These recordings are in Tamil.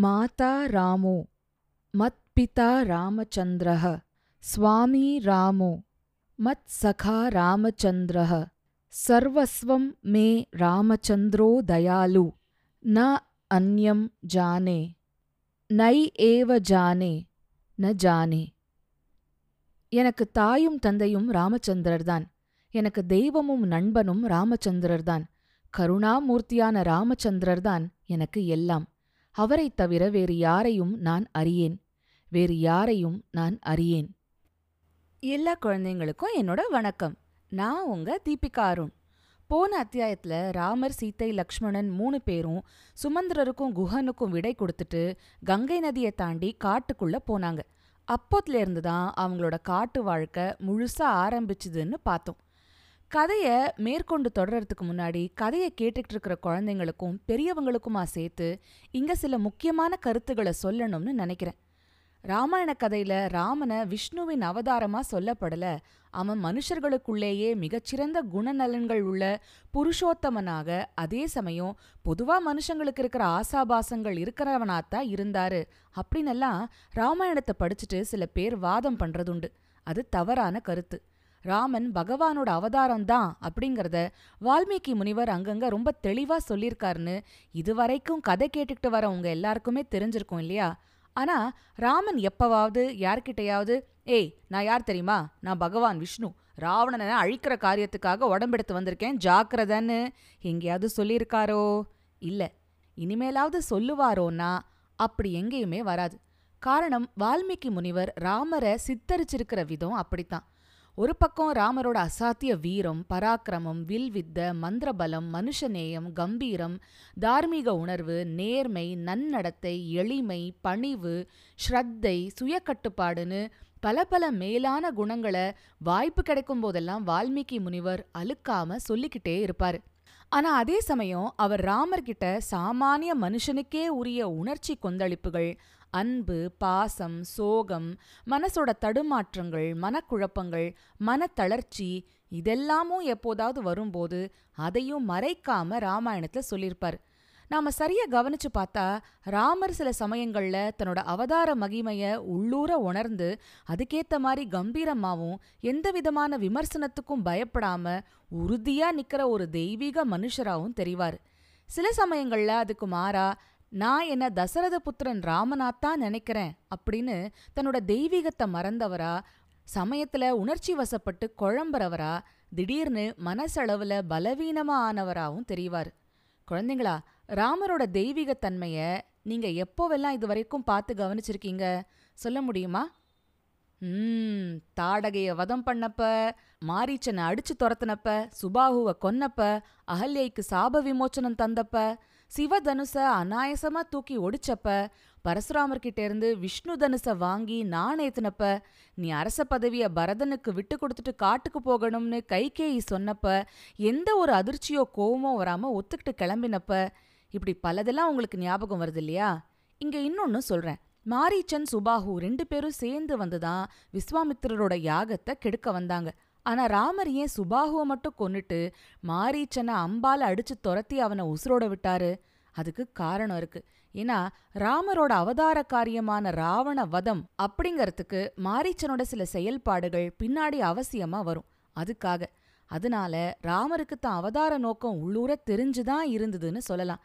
மாதா ராமோ மத்பிதா ராமச்சந்திர சுவாமி ராமோ மத் சகா ராமச்சந்திர சர்வஸ்வம் மே ராமச்சந்திரோ தயாலு ந அந்யம் ஜானே நை ஏவ ஜானே ந ஜானே. எனக்கு தாயும் தந்தையும் ராமச்சந்திரர்தான். எனக்கு தெய்வமும் நண்பனும் ராமச்சந்திரர்தான். கருணாமூர்த்தியான ராமச்சந்திரர்தான் எனக்கு எல்லாம். அவரைத் தவிர வேறு யாரையும் நான் அறியேன். வேறு யாரையும் நான் அறியேன். எல்லா குழந்தைங்களுக்கும் என்னோட வணக்கம். நான் உங்க தீபிகா அருண். போன அத்தியாயத்துல ராமர் சீத்தை லக்ஷ்மணன் மூணு பேரும் சுமந்திரருக்கும் குஹனுக்கும் விடை கொடுத்துட்டு கங்கை நதியை தாண்டி காட்டுக்குள்ள போனாங்க. அப்போத்துல இருந்து தான் அவங்களோட காட்டு வாழ்க்கை முழுசா ஆரம்பிச்சுதுன்னு பார்த்தோம். கதையை மேற்கொண்டு தொடர்றதுக்கு முன்னாடி கதையை கேட்டுக்கிட்டு இருக்கிற குழந்தைங்களுக்கும் பெரியவங்களுக்குமா சேர்த்து இங்க சில முக்கியமான கருத்துக்களை சொல்லணும்னு நினைக்கிறேன். ராமாயண கதையில ராமனை விஷ்ணுவின் அவதாரமா சொல்லப்படல. அவன் மனுஷர்களுக்குள்ளேயே மிகச்சிறந்த குணநலன்கள் உள்ள புருஷோத்தமனாக அதே சமயம் பொதுவா மனுஷங்களுக்கு இருக்கிற ஆசாபாசங்கள் இருக்கிறவனாத்தான் இருந்தாரு அப்படின்னெல்லாம் ராமாயணத்தை படிச்சுட்டு சில பேர் வாதம் பண்றதுண்டு. அது தவறான கருத்து. ராமன் பகவானோட அவதாரம் தான் அப்படிங்கிறத வால்மீகி முனிவர் அங்கங்க ரொம்ப தெளிவா சொல்லியிருக்காருன்னு இதுவரைக்கும் கதை கேட்டுக்கிட்டு வர உங்க எல்லாருக்குமே தெரிஞ்சிருக்கும் இல்லையா? ஆனா ராமன் எப்பவாவது யார்கிட்டயாவது ஏய் நான் யார் தெரியுமா? நான் பகவான் விஷ்ணு. ராவணனை அழிக்கிற காரியத்துக்காக உடம்பெடுத்து வந்திருக்கேன் ஜாக்கிரதன்னு எங்கேயாவது சொல்லியிருக்காரோ? இல்ல. இனிமேலாவது சொல்லுவாரோன்னா அப்படி எங்கேயுமே வராது. காரணம் வால்மீகி முனிவர் ராமரை சித்தரிச்சிருக்கிற விதம் அப்படித்தான். ஒரு பக்கம் ராமரோட அசாத்திய வீரம் பராக்கிரமம் வில்வித்த மந்திரபலம் மனுஷநேயம் கம்பீரம் தார்மீக உணர்வு நேர்மை நன்னடத்தை எளிமை பணிவு ஸ்ரத்தை சுயக்கட்டுப்பாடுன்னு பல பல மேலான குணங்களை வாய்ப்பு கிடைக்கும் போதெல்லாம் வால்மீகி முனிவர் அழுக்காம சொல்லிக்கிட்டே இருப்பாரு. ஆனா அதே சமயம் அவர் ராமர்கிட்ட சாமானிய மனுஷனுக்கே உரிய உணர்ச்சி கொந்தளிப்புகள் அன்பு பாசம் சோகம் மனசோட தடுமாற்றங்கள் மனக்குழப்பங்கள் மனத்தளர்ச்சி இதெல்லாமும் எப்போதாவது வரும்போது அதையும் மறைக்காம ராமாயணத்துல சொல்லியிருப்பார். நாம சரியா கவனிச்சு பார்த்தா ராமர் சில சமயங்கள்ல தன்னோட அவதார மகிமைய உள்ளூர உணர்ந்து அதுக்கேத்த மாதிரி கம்பீரமாவும் எந்த விதமான விமர்சனத்துக்கும் பயப்படாம உறுதியா நிக்கிற ஒரு தெய்வீக மனுஷராவும் தெரிவார். சில சமயங்கள்ல அதுக்கு மாறா நான் என்ன தசரத புத்திரன் ராமனாத்தான் நினைக்கிறேன் அப்படின்னு தன்னோட தெய்வீகத்தை மறந்தவரா சமயத்துல உணர்ச்சி வசப்பட்டு குழம்புறவரா திடீர்னு மனசளவுல பலவீனமா ஆனவராவும் தெரிவார். குழந்தைங்களா ராமரோட தெய்வீகத்தன்மைய நீங்க எப்போவெல்லாம் இது வரைக்கும் பார்த்து கவனிச்சிருக்கீங்க? சொல்ல முடியுமா? ம் தாடகைய வதம் பண்ணப்ப மாரீச்சனை அடிச்சு துரத்துனப்ப சுபாகுவை கொன்னப்ப அகல்யைக்கு சாப விமோச்சனம் தந்தப்ப சிவதனுச அனாயசமா தூக்கி ஒடிச்சப்ப பரசுராமர்கிட்ட இருந்து விஷ்ணு தனுச வாங்கி நான் ஏத்துனப்ப நீ அரச பதவிய பரதனுக்கு விட்டு கொடுத்துட்டு காட்டுக்கு போகணும்னு கைகேயி சொன்னப்ப எந்த ஒரு அதிர்ச்சியோ கோவமோ வராம ஒத்துக்கிட்டு கிளம்பினப்ப இப்படி பலதெல்லாம் உங்களுக்கு ஞாபகம் வருது இல்லையா இங்க இன்னொன்னு சொல்றேன். மாரீச்சன் சுபாஹு ரெண்டு பேரும் சேர்ந்து வந்துதான் விஸ்வாமித்திரரோட யாகத்தை கெடுக்க வந்தாங்க. ஆனா ராமர் ஏன் சுபாகுவை மட்டும் கொன்னுட்டு மாரீச்சனை அம்பால அடிச்சு துரத்தி அவனை உசுரோட விட்டாரு? அதுக்கு காரணம் இருக்கு. ஏன்னா ராமரோட அவதார காரியமான ராவண வதம் அப்படிங்கறதுக்கு மாரீச்சனோட சில செயல்பாடுகள் பின்னாடி அவசியமா வரும். அதுக்காக. அதனால ராமருக்கு தான் அவதார நோக்கம் உள்ளூர தெரிஞ்சுதான் இருந்ததுன்னு சொல்லலாம்.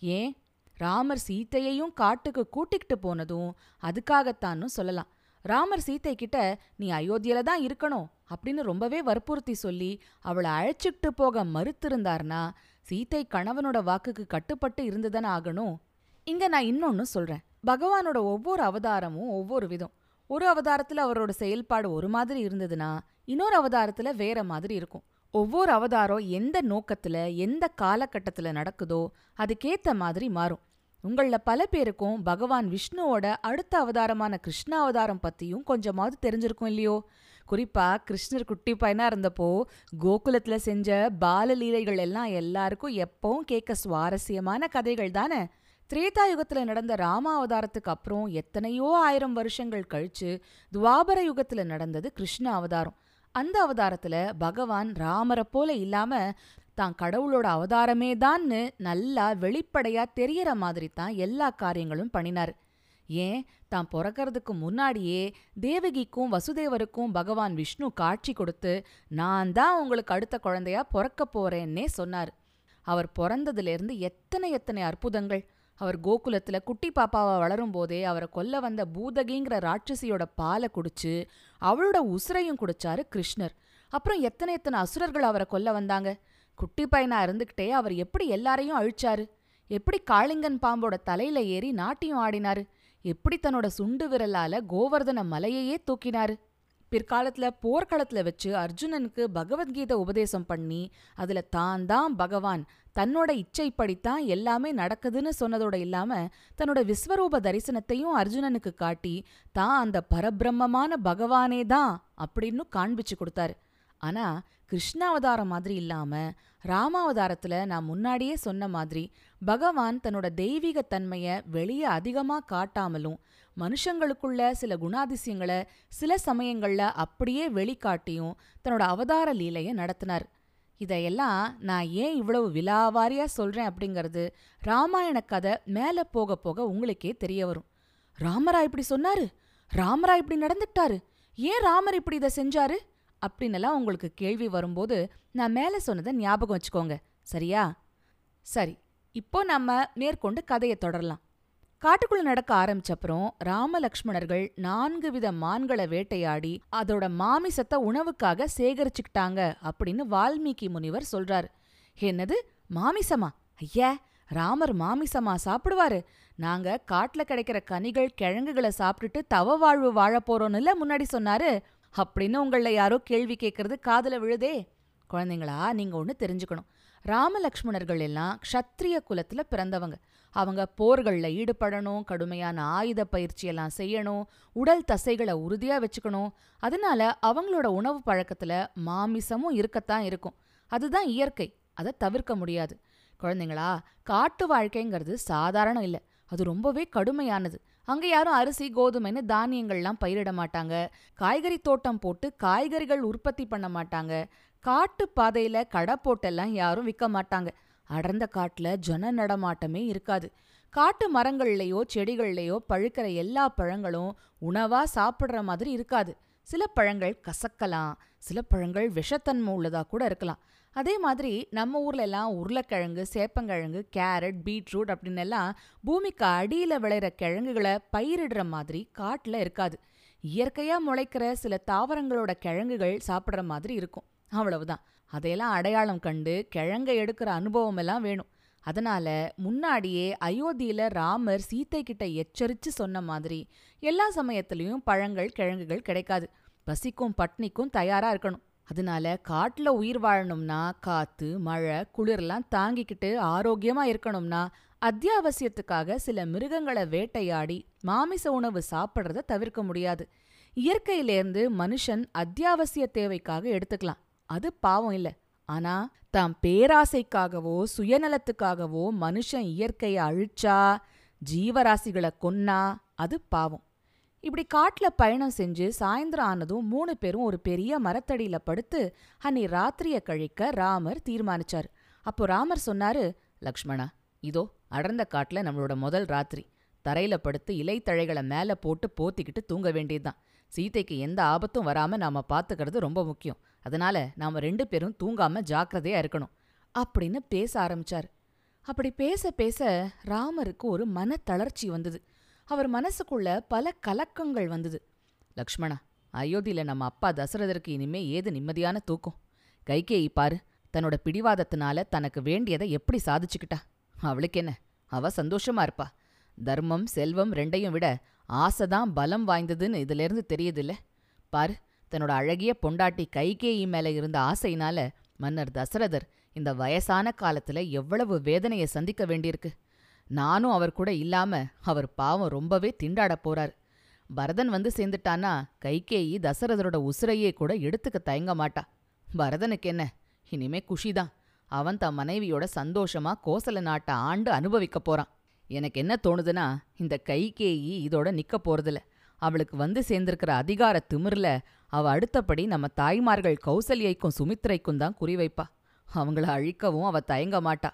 ஏன்? ராமர் சீத்தையையும் காட்டுக்கு கூட்டிக்கிட்டு போனதும் அதுக்காகத்தான்னு சொல்லலாம். ராமர் சீத்தை கிட்ட நீ அயோத்தியில தான் இருக்கணும் அப்படின்னு ரொம்பவே வற்புறுத்தி சொல்லி அவளை அழைச்சிக்கிட்டு போக மறுத்திருந்தார்னா சீத்தை கணவனோட வாக்குக்கு கட்டுப்பட்டு இருந்துதானே ஆகணும். இங்க நான் இன்னொன்னு சொல்றேன். பகவானோட ஒவ்வொரு அவதாரமும் ஒவ்வொரு விதம். ஒரு அவதாரத்துல அவரோட செயல்பாடு ஒரு மாதிரி இருந்ததுன்னா இன்னொரு அவதாரத்துல வேற மாதிரி இருக்கும். ஒவ்வொரு அவதாரம் எந்த நோக்கத்துல எந்த காலகட்டத்துல நடக்குதோ அதுக்கேத்த மாதிரி மாறும். உங்கள பல பேருக்கும் பகவான் விஷ்ணுவோட அடுத்த அவதாரமான கிருஷ்ண அவதாரம் பத்தியும் கொஞ்சமாவது தெரிஞ்சிருக்கும் இல்லையோ? குறிப்பா கிருஷ்ணர் குட்டி பையனா இருந்தப்போ கோகுலத்துல செஞ்ச பாலலீலைகள் எல்லாம் எல்லாருக்கும் எப்பவும் கேட்க சுவாரஸ்யமான கதைகள் தானே? திரேதாயுகத்துல நடந்த ராம அவதாரத்துக்கு அப்புறம் எத்தனையோ ஆயிரம் வருஷங்கள் கழிச்சு துவாபர யுகத்துல நடந்தது கிருஷ்ண அவதாரம். அந்த அவதாரத்துல பகவான் ராமரை போல இல்லாம தான் கடவுளோட அவதாரமே தான்னு நல்லா வெளிப்படையா தெரியற மாதிரி தான் எல்லா காரியங்களும் பண்ணினாரு. ஏன்? தான் பிறக்கிறதுக்கு முன்னாடியே தேவகிக்கும் வசுதேவருக்கும் பகவான் விஷ்ணு காட்சி கொடுத்து நான் தான் உங்களுக்கு அடுத்த குழந்தையா பிறக்க போறேன்னே சொன்னார். அவர் பிறந்ததுலேருந்து எத்தனை எத்தனை அற்புதங்கள். அவர் கோகுலத்துல குட்டி பாப்பாவை வளரும் போதே அவரை கொல்ல வந்த பூதகிங்கிற ராட்சசியோட பாலை குடிச்சு அவளோட உசுரையும் குடிச்சாரு கிருஷ்ணர். அப்புறம் எத்தனை எத்தனை அசுரர்கள் அவரை கொல்ல வந்தாங்க? குட்டி பையனா இருந்துகிட்டே அவர் எப்படி எல்லாரையும் அழிச்சாரு? எப்படி காளிங்கன் பாம்போட தலையில ஏறி நாட்டியம் ஆடினாரு? எப்படி தன்னோட சுண்டு விரலால கோவர்தன மலையையே தூக்கினாரு? பிற்காலத்துல போர்க்களத்துல வச்சு அர்ஜுனனுக்கு பகவத்கீதை உபதேசம் பண்ணி அதுல தான் தான் பகவான் தன்னோட இச்சைப்படித்தான் எல்லாமே நடக்குதுன்னு சொன்னதோட இல்லாம தன்னோட விஸ்வரூப தரிசனத்தையும் அர்ஜுனனுக்கு காட்டி தான் அந்த பரபிரம்மமான பகவானே தான் அப்படின்னு காண்பிச்சு கொடுத்தாரு. ஆனா கிருஷ்ணாவதாரம் மாதிரி இல்லாம ராமாவதாரத்துல நான் முன்னாடியே சொன்ன மாதிரி பகவான் தன்னோட தெய்வீக தன்மைய வெளியே அதிகமா காட்டாமலும் மனுஷங்களுக்குள்ள சில குணாதிசயங்களை சில சமயங்கள்ல அப்படியே வெளிக்காட்டியும் தன்னோட அவதார லீலைய நடத்தினார். இதையெல்லாம் நான் ஏன் இவ்வளவு விலாவாரியா சொல்றேன் அப்படிங்கிறது ராமாயண கதை மேல போக போக உங்களுக்கே தெரிய வரும். ராமரா இப்படி சொன்னாரு? ராமரா இப்படி நடந்துட்டாரு? ஏன் ராமர் இப்படி இதை செஞ்சாரு? அப்படின்னெல்லாம் உங்களுக்கு கேள்வி வரும்போது நான் மேலே சொன்னதை ஞாபகம் வச்சுக்கோங்க. சரியா? சரி இப்போ நம்ம மேற்கொண்டு கதையை தொடரலாம். காட்டுக்குள்ள நடக்க ஆரம்பிச்சப்புறம் ராமலக்ஷ்மணர்கள் நான்கு வித மான்களை வேட்டையாடி அதோட மாமிசத்தை உணவுக்காக சேகரிச்சுக்கிட்டாங்க அப்படின்னு வால்மீகி முனிவர் சொல்றாரு. என்னது? மாமிசமா? ஐயா ராமர் மாமிசமா சாப்பிடுவாரு. நாங்க காட்டுல கிடைக்கிற கனிகள் கிழங்குகளை சாப்பிட்டுட்டு தவ வாழ்வு வாழ போறோம்னுல முன்னாடி சொன்னாரு. அப்படின்னு உங்கள யாரோ கேள்வி கேட்கறது காதுல விழுதே. குழந்தைங்களா நீங்க ஒன்று தெரிஞ்சுக்கணும். ராமலக்ஷ்மணர்கள் எல்லாம் க்ஷத்ரிய குலத்துல பிறந்தவங்க. அவங்க போர்களில் ஈடுபடணும் கடுமையான ஆயுத பயிற்சியெல்லாம் செய்யணும் உடல் தசைகளை உறுதியா வச்சுக்கணும். அதனால அவங்களோட உணவு பழக்கத்துல மாமிசமும் இருக்கத்தான் இருக்கும். அதுதான் இயற்கை. அதை தவிர்க்க முடியாது. குழந்தைங்களா காட்டு வாழ்க்கைங்கிறது சாதாரணம் இல்லை. அது ரொம்பவே கடுமையானது. அங்க யாரும் அரிசி கோதுமைன்னு தானியங்கள்லாம் பயிரிட மாட்டாங்க. காய்கறி தோட்டம் போட்டு காய்கறிகள் உற்பத்தி பண்ண மாட்டாங்க. காட்டு பாதையில கடை போட்டெல்லாம் யாரும் விற்க மாட்டாங்க. அடர்ந்த காட்டுல ஜன நடமாட்டமே இருக்காது. காட்டு மரங்கள்லயோ செடிகள்லயோ பழுக்கிற எல்லா பழங்களும் உணவா சாப்பிடுற மாதிரி இருக்காது. சில பழங்கள் கசக்கலாம் சில பழங்கள் விஷத்தன்மை உள்ளதா கூட இருக்கலாம். அதே மாதிரி நம்ம ஊர்ல எல்லாம் உருளைக்கிழங்கு சேப்பங்கிழங்கு கேரட் பீட்ரூட் அப்படின்னு எல்லாம் பூமிக்கு அடியில விளையிற கிழங்குகளை பயிரிடுற மாதிரி காட்டுல இருக்காது. இயற்கையா முளைக்கிற சில தாவரங்களோட கிழங்குகள் சாப்பிட்ற மாதிரி இருக்கும். அவ்வளவுதான். அதையெல்லாம் அடையாளம் கண்டு கிழங்கை எடுக்கிற அனுபவம் எல்லாம் வேணும். அதனால முன்னாடியே அயோத்தியில ராமர் சீத்தை கிட்ட எச்சரிச்சு சொன்ன மாதிரி எல்லா சமயத்திலையும் பழங்கள் கிழங்குகள் கிடைக்காது. பசிக்கும் பட்னிக்கும் தயாரா இருக்கணும். அதனால காட்டுல உயிர் வாழணும்னா காத்து மழை குளிர்லாம் தாங்கிக்கிட்டு ஆரோக்கியமா இருக்கணும்னா அத்தியாவசியத்துக்காக சில மிருகங்களை வேட்டையாடி மாமிச உணவு சாப்பிட்றத தவிர்க்க முடியாது. இயற்கையிலேருந்து மனுஷன் அத்தியாவசிய தேவைக்காக எடுத்துக்கலாம். அது பாவம் இல்ல. ஆனா தாம் பேராசைக்காகவோ சுயநலத்துக்காகவோ மனுஷன் இயற்கையை அழிச்சா ஜீவராசிகளை கொன்னா அது பாவம். இப்படி காட்டுல பயணம் செஞ்சு சாயந்தரம் ஆனதும் மூணு பேரும் ஒரு பெரிய மரத்தடியில படுத்து அன்னி ராத்திரிய கழிக்க ராமர் தீர்மானிச்சாரு. அப்போ ராமர் சொன்னாரு லக்ஷ்மணா இதோ அடர்ந்த காட்டுல நம்மளோட முதல் ராத்திரி. தரையில படுத்து இலைத்தழைகளை மேல போட்டு போத்திக்கிட்டு தூங்க வேண்டியதுதான். சீதைக்கு எந்த ஆபத்தும் வராம நாம பார்த்துக்கிறது ரொம்ப முக்கியம். அதனால நாம ரெண்டு பேரும் தூங்காம ஜாக்கிரதையா இருக்கணும் அப்படின்னு பேச ஆரம்பிச்சாரு. அப்படி பேச பேச ராமருக்கு ஒரு மனத்தளர்ச்சி வந்தது. அவர் மனசுக்குள்ள பல கலக்கங்கள் வந்தது. லக்ஷ்மணா அயோத்தியில நம்ம அப்பா தசரதருக்கு இனிமே ஏது நிம்மதியான தூக்கம்? கைகேயி பாரு தன்னோட பிடிவாதத்தினால தனக்கு வேண்டியதை எப்படி சாதிச்சுக்கிட்டா? அவளுக்கு என்ன? அவ சந்தோஷமா இருப்பா. தர்மம் செல்வம் ரெண்டையும் விட ஆசைதான் பலம் வாய்ந்ததுன்னு இதிலிருந்து தெரியுதுல்ல? பாரு தன்னோட அழகிய பொண்டாட்டி கைகேயி மேல இருந்த ஆசையினால மன்னர் தசரதர் இந்த வயசான காலத்துல எவ்வளவு வேதனையை சந்திக்க வேண்டியிருக்கு? நானும் அவர் கூட இல்லாம அவர் பாவம் ரொம்பவே திண்டாடப் போறார். பரதன் வந்து சேர்ந்துட்டானா கைகேயி தசரதரோட உசிரையே கூட எடுத்துக்க தயங்க மாட்டா. பரதனுக்கு என்ன? இனிமே குஷிதான். அவன் தன் மனைவியோட சந்தோஷமா கோசல நாட்டை ஆண்டு அனுபவிக்க போறான். எனக்கு என்ன தோணுதுன்னா இந்த கைகேயி இதோட நிக்க போறதில்ல. அவளுக்கு வந்து சேர்ந்திருக்கிற அதிகார திமிர்ல அவ அடுத்தபடி நம்ம தாய்மார்கள் கௌசல்யைக்கும் சுமித்ரைக்கும் தான் குறிவைப்பா அவங்கள அழிக்கவும் அவ தயங்க மாட்டா.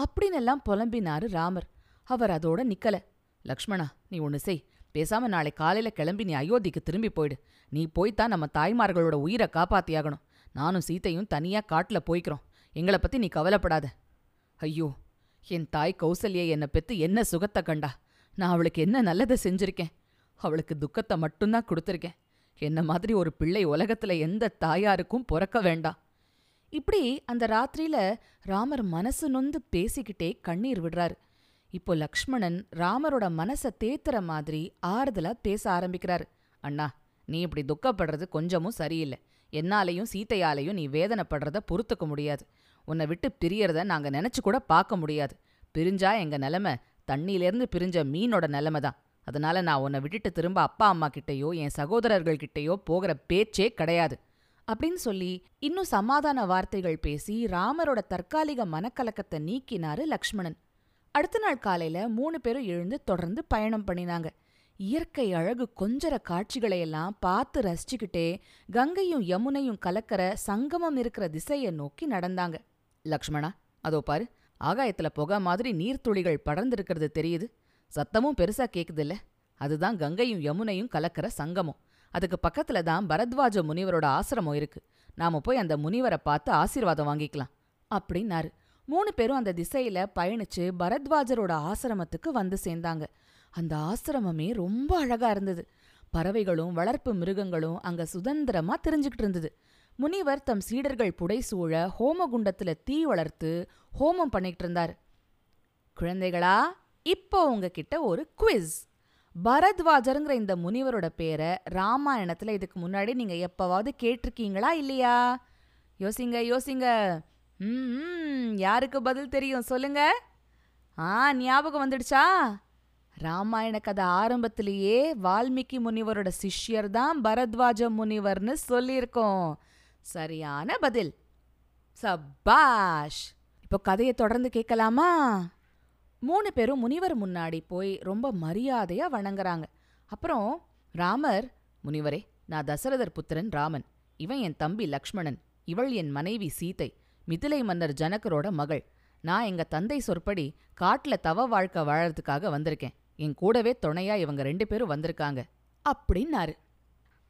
அப்படின்னெல்லாம் புலம்பினாரு ராமர். அவர் அதோட நிக்கல. லக்ஷ்மணா நீ ஒன்னு செய். பேசாம நாளை காலையில கிளம்பி நீ அயோத்திக்கு திரும்பி போயிடு. நீ போய்த்தான் நம்ம தாய்மார்களோட உயிரை காப்பாத்தியாகணும். நானும் சீத்தையும் தனியா காட்டுல போய்க்கிறோம். எங்கள பத்தி நீ கவலைப்படாத. ஐயோ என் தாய் கௌசல்யை என்னை பெத்து என்ன சுகத்தை கண்டா? நான் அவளுக்கு என்ன நல்லதை செஞ்சிருக்கேன்? அவளுக்கு துக்கத்தை மட்டும்தான் கொடுத்துருக்கேன். என்ன மாதிரி ஒரு பிள்ளை உலகத்துல எந்த தாயாருக்கும் பிறக்க வேண்டாம். இப்படி அந்த ராத்திரியில ராமர் மனசு நொந்து பேசிக்கிட்டே கண்ணீர் விடுறாரு. இப்போ லக்ஷ்மணன் ராமரோட மனசை தேத்துற மாதிரி ஆறுதலா பேச ஆரம்பிக்கிறாரு. அண்ணா நீ இப்படி துக்கப்படுறது கொஞ்சமும் சரியில்லை. என்னாலையும் சீத்தையாலையும் நீ வேதனைப்படுறத பொறுத்துக்க முடியாது. உன்னை விட்டு பிரியறத நாங்க நினைச்சு கூட பார்க்க முடியாது. பிரிஞ்சா எங்க நிலைமை தண்ணியிலேருந்து பிரிஞ்ச மீனோட நிலைமை தான். அதனால நான் உன்னை விட்டுட்டு திரும்ப அப்பா அம்மா கிட்டேயோ என் சகோதரர்கள் கிட்டேயோ போகிற பேச்சே கிடையாது. அப்படின்னு சொல்லி இன்னும் சமாதான வார்த்தைகள் பேசி ராமரோட தற்காலிக மனக்கலக்கத்தை நீக்கினாரு லக்ஷ்மணன். அடுத்த நாள் காலையில மூணு பேரும் எழுந்து தொடர்ந்து பயணம் பண்ணினாங்க. இயற்கை அழகு கொஞ்சர காட்சிகளையெல்லாம் பார்த்து ரசிச்சுக்கிட்டே கங்கையும் யமுனையும் கலக்கற சங்கமம் இருக்கிற திசையை நோக்கி நடந்தாங்க. லக்ஷ்மணா அதோ பாரு ஆகாயத்துல புகை மாதிரி நீர்த்துளிகள் படர்ந்திருக்கிறது தெரியுது. சத்தமும் பெருசா கேக்குதில்ல. அதுதான் கங்கையும் யமுனையும் கலக்கிற சங்கமம். அதுக்கு பக்கத்துல தான் பரத்வாஜ முனிவரோட ஆசிரமம் இருக்கு. நாம போய் அந்த முனிவரை பார்த்து ஆசீர்வாதம் வாங்கிக்கலாம் அப்படின்னாரு. மூணு பேரும் அந்த திசையில பயணிச்சு பரத்வாஜரோட ஆசிரமத்துக்கு வந்து சேர்ந்தாங்க. அந்த ஆசிரமமே ரொம்ப அழகா இருந்தது. பறவைகளும் வளர்ப்பு மிருகங்களும் அங்க சுதந்திரமா தெரிஞ்சுக்கிட்டு இருந்தது. முனிவர் தம் சீடர்கள் புடைசூழ ஹோமகுண்டத்துல தீ வளர்த்து ஹோமம் பண்ணிக்கிட்டு இருந்தாரு. குழந்தைகளா இப்போ உங்ககிட்ட ஒரு குவிஸ். பரத்வாஜருங்கிற இந்த முனிவரோட பேரை ராமாயணத்துல இதுக்கு முன்னாடி நீங்க எப்பவாவது கேட்டிருக்கீங்களா இல்லையா? யோசிங்க யோசிங்க. ம் யாருக்கு பதில் தெரியும் சொல்லுங்க. ஆ ஞாபகம் வந்துடுச்சா? ராமாயண கதை ஆரம்பத்திலேயே வால்மீகி முனிவரோட சிஷ்யர் தான் பரத்வாஜ முனிவர்னு சொல்லியிருக்கோம். சரியான பதில். சப்பாஷ் இப்போ கதையை தொடர்ந்து கேட்கலாமா? மூணு பேரும் முனிவர் முன்னாடி போய் ரொம்ப மரியாதையா வணங்குறாங்க. அப்புறம் ராமர் முனிவரே நான் தசரதர் புத்திரன் ராமன். இவன் என் தம்பி லக்ஷ்மணன். இவள் என் மனைவி சீதை. மிதிலை மன்னர் ஜனகரோட மகள். நான் எங்க தந்தை சொற்படி காட்டுல தவ வாழ்க்கை வாழறதுக்காக வந்திருக்கேன். என் கூடவே துணையா இவங்க ரெண்டு பேரும் வந்திருக்காங்க. அப்படின்னாரு.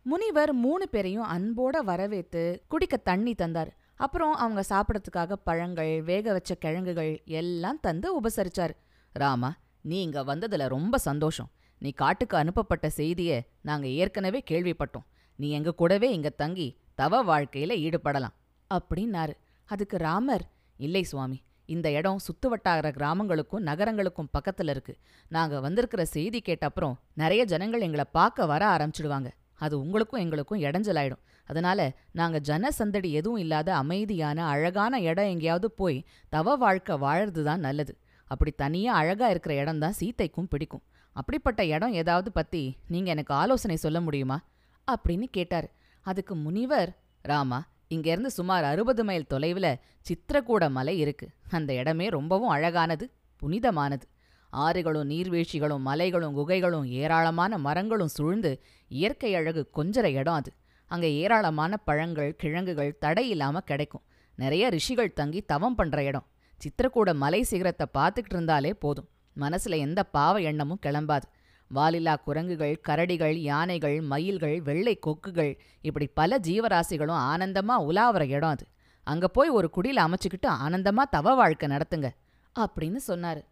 முனிவர் மூணு பேரையும் அன்போட வரவேத்து குடிக்க தண்ணி தந்தார். அப்புறம் அவங்க சாப்பிடறதுக்காக பழங்கள் வேக வச்ச கிழங்குகள் எல்லாம் தந்து உபசரிச்சாரு. ராமா நீ இங்க வந்ததுல ரொம்ப சந்தோஷம். நீ காட்டுக்கு அனுப்பப்பட்ட செய்திய நாங்க ஏற்கனவே கேள்விப்பட்டோம். நீ எங்க கூடவே இங்க தங்கி தவ வாழ்க்கையில ஈடுபடலாம் அப்படின்னாரு. அதுக்கு ராமர் இல்லை சுவாமி இந்த இடம் சுத்துவட்டார கிராமங்களுக்கும் நகரங்களுக்கும் பக்கத்துல இருக்கு. நாங்க வந்திருக்கிற செய்தி கேட்ட அப்புறம் நிறைய ஜனங்கள் எங்களை பார்க்க வர ஆரம்பிச்சிடுவாங்க. அது உங்களுக்கும் எங்களுக்கும் இடைஞ்சலாயிடும். அதனால நாங்க ஜனசந்தடி எதுவும் இல்லாத அமைதியான அழகான இடம் எங்கேயாவது போய் தவ வாழ்க்கை வாழறது தான் நல்லது. அப்படி தனியா அழகா இருக்கிற இடம் தான் சீத்தைக்கும் பிடிக்கும். அப்படிப்பட்ட இடம் ஏதாவது பத்தி நீங்க எனக்கு ஆலோசனை சொல்ல முடியுமா? அப்படின்னு கேட்டாரு. அதுக்கு முனிவர் ராமா இங்கேருந்து சுமார் அறுபது மைல் தொலைவுல சித்திரக்கூட மலை இருக்கு. அந்த இடமே ரொம்பவும் அழகானது புனிதமானது. ஆறுகளும் நீர்வீழ்ச்சிகளும் மலைகளும் குகைகளும் ஏராளமான மரங்களும் சூழ்ந்து இயற்கை அழகு கொஞ்சற இடம் அது. அங்க ஏராளமான பழங்கள் கிழங்குகள் தடை இல்லாம கிடைக்கும். நிறைய ரிஷிகள் தங்கி தவம் பண்ற இடம். சித்திரக்கூட மலை சிகரத்தை பார்த்துக்கிட்டு இருந்தாலே போதும். மனசுல எந்த பாவ எண்ணமும் கிளம்பாது. வாலில்லா குரங்குகள் கரடிகள் யானைகள் மயில்கள் வெள்ளை கொக்குகள் இப்படி பல ஜீவராசிகளும் ஆனந்தமா உலாவற இடம் அது. அங்க போய் ஒரு குடியில் அமைச்சுக்கிட்டு ஆனந்தமா தவ வாழ்க்கை நடத்துங்க அப்படின்னு சொன்னாரு.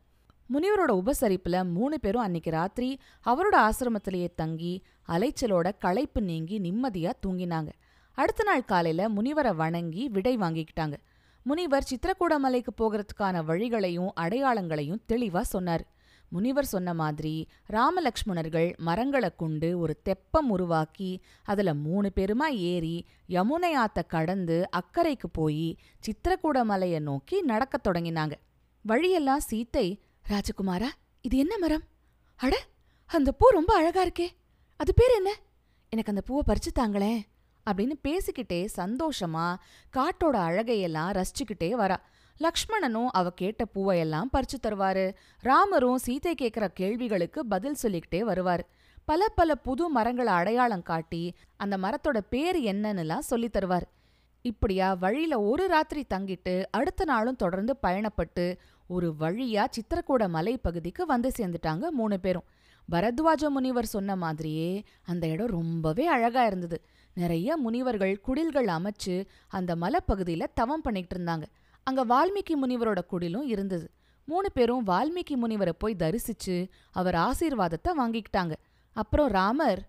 முனிவரோட உபசரிப்புல மூணு பேரும் அன்னைக்கு ராத்திரி அவரோட ஆசிரமத்திலேயே தங்கி அலைச்சலோட களைப்பு நீங்கி நிம்மதியா தூங்கினாங்க. அடுத்த நாள் காலையில முனிவரை வணங்கி விடை வாங்கிக்கிட்டாங்க. முனிவர் சித்திரக்கூட மலைக்கு போகிறதுக்கான வழிகளையும் அடையாளங்களையும் தெளிவா சொன்னார். முனிவர் சொன்ன மாதிரி ராமலக்ஷ்மணர்கள் மரங்களை கொண்டு ஒரு தெப்பம் உருவாக்கி அதுல மூணு பேருமா ஏறி யமுனை ஆத்த கடந்து அக்கறைக்கு போய் சித்திரக்கூட மலையை நோக்கி நடக்கத் தொடங்கினாங்க. வழியெல்லாம் சீத்தை ராஜகுமாரா இது என்ன மரம்? அட அந்த பூ ரொம்ப அழகா இருக்கே. அது பேர் என்ன? எனக்கு அந்த பூவை பறிச்சு தாங்களேன் அப்படின்னு பேசிக்கிட்டே சந்தோஷமா காட்டோட அழகையெல்லாம் ரசிச்சுக்கிட்டே வரா. லக்ஷ்மணனும் அவ கேட்ட பூவையெல்லாம் பறிச்சு தருவாரு. ராமரும் சீதை கேட்கிற கேள்விகளுக்கு பதில் சொல்லிக்கிட்டே வருவாரு. பல பல புது மரங்களை அடையாளம் காட்டி அந்த மரத்தோட பேர் என்னன்னுலாம் சொல்லி தருவார். இப்படியா வழியில ஒரு ராத்திரி தங்கிட்டு அடுத்த நாளும் தொடர்ந்து பயணப்பட்டு ஒரு வழியா சித்திரக்கூட மலைப்பகுதிக்கு வந்து சேர்ந்துட்டாங்க மூணு பேரும். பரத்வாஜ முனிவர் சொன்ன மாதிரியே அந்த இடம் ரொம்பவே அழகா இருந்தது. நிறைய முனிவர்கள் குடில்கள் அமைச்சு அந்த மலைப்பகுதியில தவம் பண்ணிட்டு இருந்தாங்க. அங்க வால்மீகி முனிவரோட குடிலும் இருந்தது. மூணு பேரும் வால்மீகி முனிவரை போய் தரிசிச்சு அவர் ஆசீர்வாதத்தை வாங்கிக்கிட்டாங்க. அப்புறம் ராமர்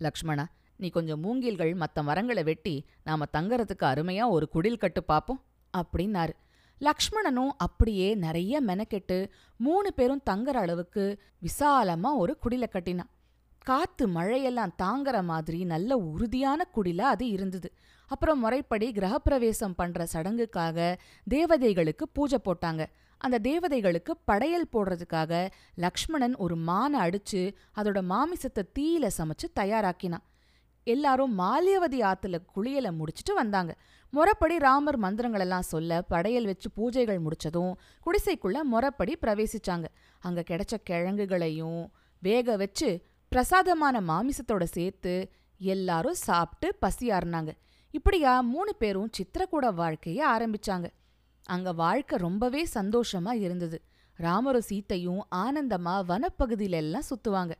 லக்ஷ்மணா நீ கொஞ்சம் மூங்கில்கள் மற்ற மரங்களை வெட்டி நாம தங்கறதுக்கு அருமையா ஒரு குடில் கட்டு பார்ப்போம் அப்படின்னாரு. லக்ஷ்மணனும் அப்படியே நிறைய மெனக்கெட்டு மூணு பேரும் தங்குற அளவுக்கு விசாலமா ஒரு குடில கட்டினான். காத்து மழையெல்லாம் தாங்குற மாதிரி நல்ல உறுதியான குடில அது இருந்தது. அப்புறம் முறைப்படி கிரகப்பிரவேசம் பண்ற சடங்குக்காக தேவதைகளுக்கு பூஜை போட்டாங்க. அந்த தேவதைகளுக்கு படையல் போடுறதுக்காக லக்ஷ்மணன் ஒரு மானை அடிச்சு அதோட மாமிசத்தை தீயில சமைச்சு தயாராக்கினான். எல்லாரும் மாலியவதி ஆத்துல குளியல முடிச்சிட்டு வந்தாங்க. முறப்படி ராமர் மந்திரங்களெல்லாம் சொல்ல படையல் வச்சு பூஜைகள் முடிச்சதும் குடிசைக்குள்ள முறப்படி பிரவேசிச்சாங்க. அங்க கிடைச்ச கிழங்குகளையும் வேக வச்சு பிரசாதமான மாமிசத்தோட சேர்த்து எல்லாரும் சாப்பிட்டு பசியாறுனாங்க இப்படியா மூணு பேரும் சித்திரக்கூட வாழ்க்கைய ஆரம்பிச்சாங்க. அங்க வாழ்க்கை ரொம்பவே சந்தோஷமா இருந்தது. ராமரும் சீத்தையும் ஆனந்தமா வனப்பகுதியில எல்லாம் சுத்துவாங்க.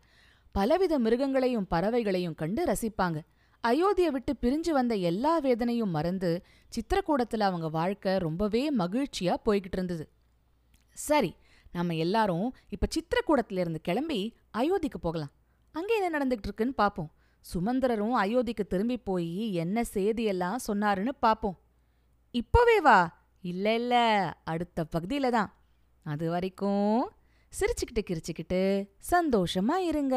பலவித மிருகங்களையும் பறவைகளையும் கண்டு ரசிப்பாங்க. அயோத்தியை விட்டு பிரிஞ்சு வந்த எல்லா வேதனையும் மறந்து சித்திரக்கூடத்துல அவங்க வாழ்க்கை ரொம்பவே மகிழ்ச்சியா போய்கிட்டு இருந்தது. சரி நம்ம எல்லாரும் இப்ப சித்திரக்கூடத்துல இருந்து கிளம்பி அயோத்திக்கு போகலாம். அங்கே என்ன நடந்துகிட்டு இருக்குன்னு பாப்போம். சுமந்திரரும் அயோத்திக்கு திரும்பி போய் என்ன செய்தியெல்லாம் சொன்னாருன்னு பாப்போம். இப்போவே வா. இல்ல இல்ல. அடுத்த பகுதியில தான். அது வரைக்கும் சிரிச்சுக்கிட்டு கிரிச்சுக்கிட்டு சந்தோஷமா இருங்க.